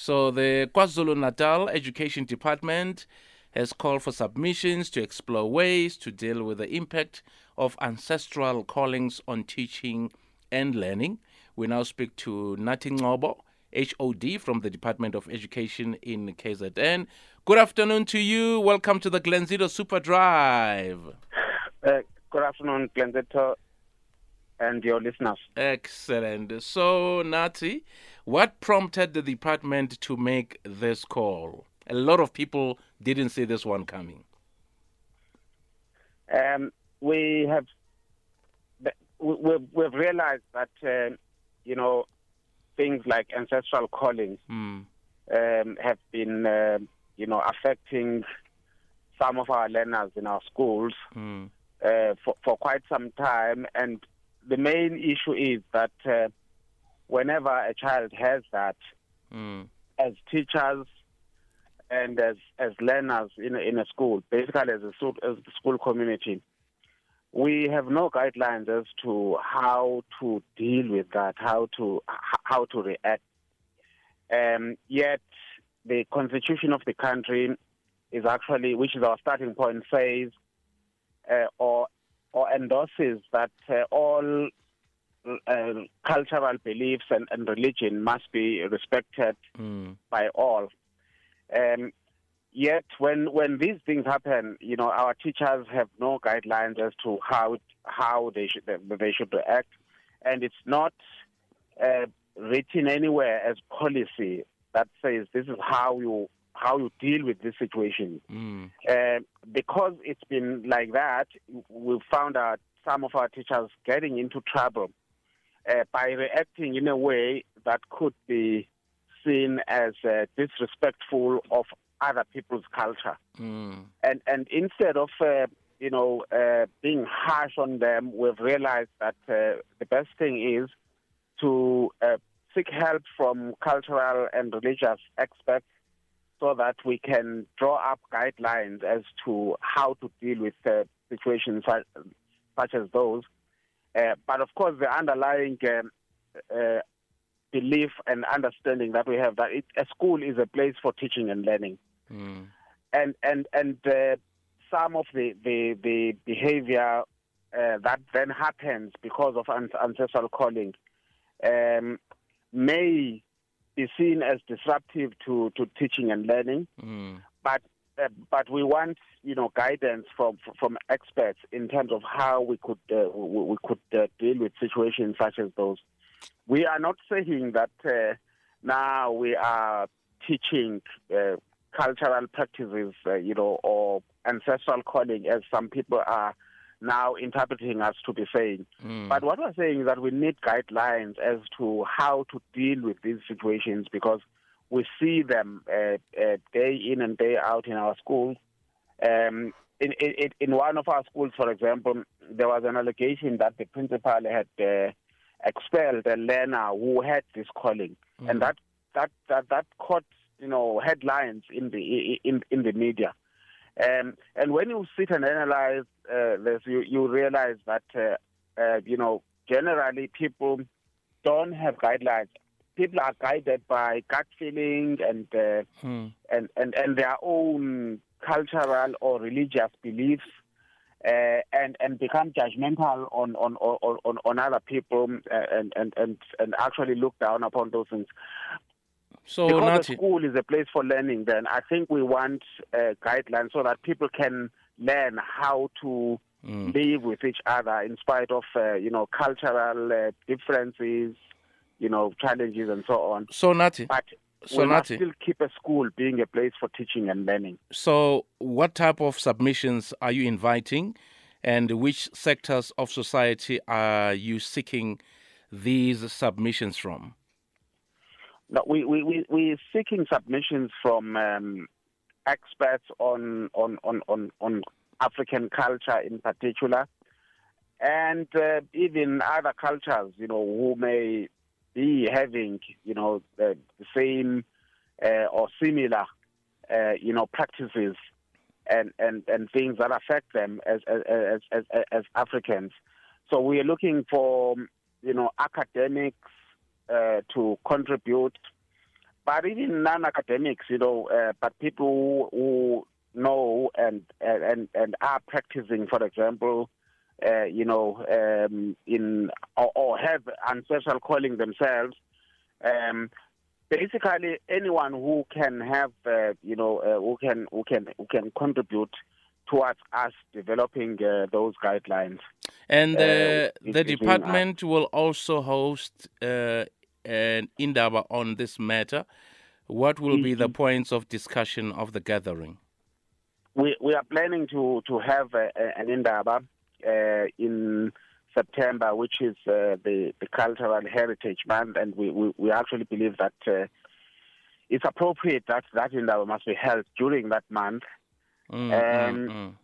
So the KwaZulu Natal Education Department has called for submissions to explore ways to deal with the impact of ancestral callings on teaching and learning. We now speak to Nathi Ngcobo, HOD from the Department of Education in KZN. Good afternoon to you. Welcome to the Glenzito Super Drive. Uh, good afternoon, Glenzito and your listeners. Excellent. So, Nathi, what prompted the department to make this call? A lot of people didn't see this one coming. Um, we have we've, we've realized that uh, you know things like ancestral callings mm. um, have been uh, you know affecting some of our learners in our schools mm. uh, for, for quite some time, and the main issue is that uh, whenever a child has that, mm. as teachers and as as learners in a, in a school, basically as a as the school community, we have no guidelines as to how to deal with that, how to how to react. Um, yet the constitution of the country is actually, which is our starting point, says uh, or or endorses that uh, all uh, cultural beliefs and, and, religion must be respected mm. by all. Um, yet, when when these things happen, you know, our teachers have no guidelines as to how how they should they should react, and it's not uh, written anywhere as policy that says this is how you how you deal with this situation. Mm. Uh, because it's been like that, we've found out some of our teachers getting into trouble uh, by reacting in a way that could be seen as uh, disrespectful of other people's culture. Mm. And and instead of uh, you know uh, being harsh on them, we've realized that uh, the best thing is to seek help from cultural and religious experts so that we can draw up guidelines as to how to deal with uh, situations such, such, as those. Uh, but of course, the underlying um, uh, belief and understanding that we have that it, a school is a place for teaching and learning, mm. and and and uh, some of the the, the behavior uh, that then happens because of ancestral calling um, may be seen as disruptive to, to teaching and learning. Mm. But uh, but we want you know guidance from from experts in terms of how we could uh, we, we, could uh, deal with situations such as those. We are not saying that uh, now we are teaching uh, cultural practices, uh, you know, or ancestral calling, as some people are now interpreting us to be saying. Mm. But what we're saying is that we need guidelines as to how to deal with these situations because we see them uh, uh, day in and day out in our schools. Um, in, in, in, one of our schools, for example, there was an allegation that the principal had uh, expelled a learner who had this calling, mm. and that that that that caught you know headlines in the in in the media. Um, and when you sit and analyze uh, this, you, you realize that, uh, uh, you know, generally people don't have guidelines. People are guided by gut feeling and, uh, hmm. and, and, and their own cultural or religious beliefs. Uh, and and become judgmental on on on on, other people uh, and, and and and actually look down upon those things. So because the school is a place for learning, then I think we want uh, guidelines so that people can learn how to mm. live with each other in spite of uh, you know cultural uh, differences, you know challenges and so on. So Nathi, but so we must still keep a school being a place for teaching and learning. So, what type of submissions are you inviting, and which sectors of society are you seeking these submissions from? No, we, we, we, we're seeking submissions from um, experts on, on, on, on, on African culture in particular, and uh, even other cultures, you know, who may be having, you know, the, the same uh, or similar, uh, you know, practices and, and, and things that affect them as, as, as, as Africans. So we are looking for, you know, academics uh, to contribute, but even non-academics, you know, uh, but people who, know and, and and are practicing, for example, uh, you know, um, in or, or, have ancestral calling themselves. Um, basically, anyone who can have, uh, you know, uh, who can who can who can contribute towards us developing uh, those guidelines. And uh, the department will also host uh, an indaba on this matter. What will mm-hmm. be the mm-hmm. points of discussion of the gathering? We we are planning to to have a, a, an indaba uh, in September, which is uh, the the cultural heritage month, and we we, we actually believe that uh, it's appropriate that that indaba must be held during that month. Mm, mm um, mm,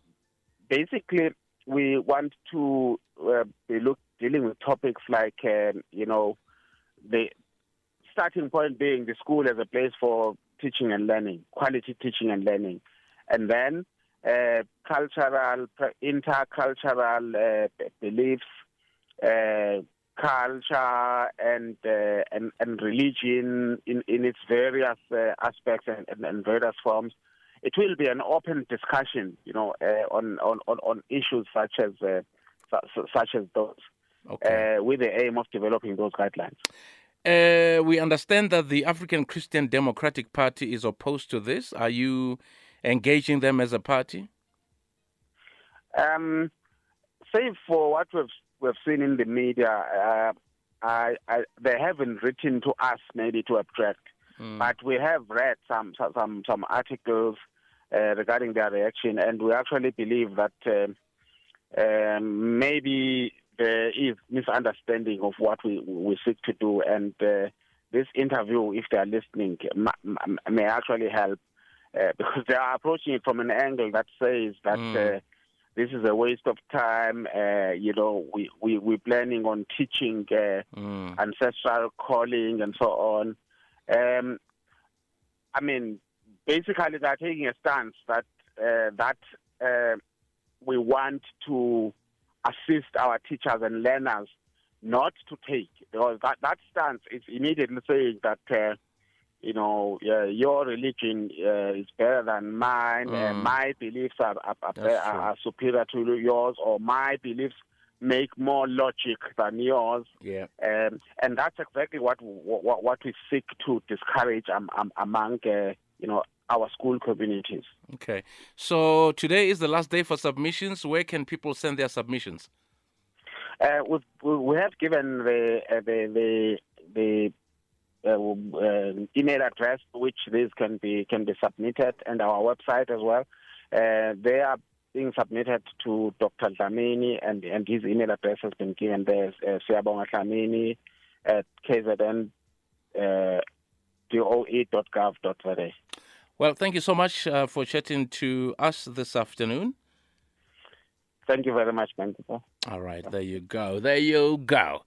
basically, we want to uh, be look, dealing with topics like, um, you know, the starting point being the school as a place for teaching and learning, quality teaching and learning. And then uh, cultural, intercultural uh, beliefs, uh, culture, and, uh, and, and religion in, in its various uh, aspects and, and, and, various forms. It will be an open discussion, you know, uh, on, on, on issues such as such as those, okay. with the aim of developing those guidelines. Uh, we understand that the African Christian Democratic Party is opposed to this. Are you engaging them as a party? Um, save for what we've we've seen in the media, uh, I, I, they haven't written to us maybe to object, mm. but we have read some some some articles uh, regarding their reaction, and we actually believe that uh, um, maybe there is misunderstanding of what we, we seek to do, and uh, this interview, if they are listening, may actually help uh, because they are approaching it from an angle that says that mm. uh, this is a waste of time. Uh, you know, we, we, we're planning on teaching uh, mm. ancestral calling and so on. Um, I mean, basically, they're taking a stance that uh, that we want to assist our teachers and learners not to take because that, that stance is immediately saying that uh, you know uh, your religion uh, is better than mine mm. my beliefs are, are, are, are, superior to yours or my beliefs make more logic than yours yeah um, and that's exactly what what, what we seek to discourage um, um, among uh, you know our school communities. Okay. So today is the last day for submissions. Where can people send their submissions? Uh, we have given the uh, the the, the email address which these can be can be submitted and our website as well. Uh, they are being submitted to Dr. Dlamini and and his email address has been given there. Uh, Siyabonga Dlamini at kzn. Uh. Well, thank you so much uh, for chatting to us this afternoon. Thank you very much, Paul. All right, there you go. There you go.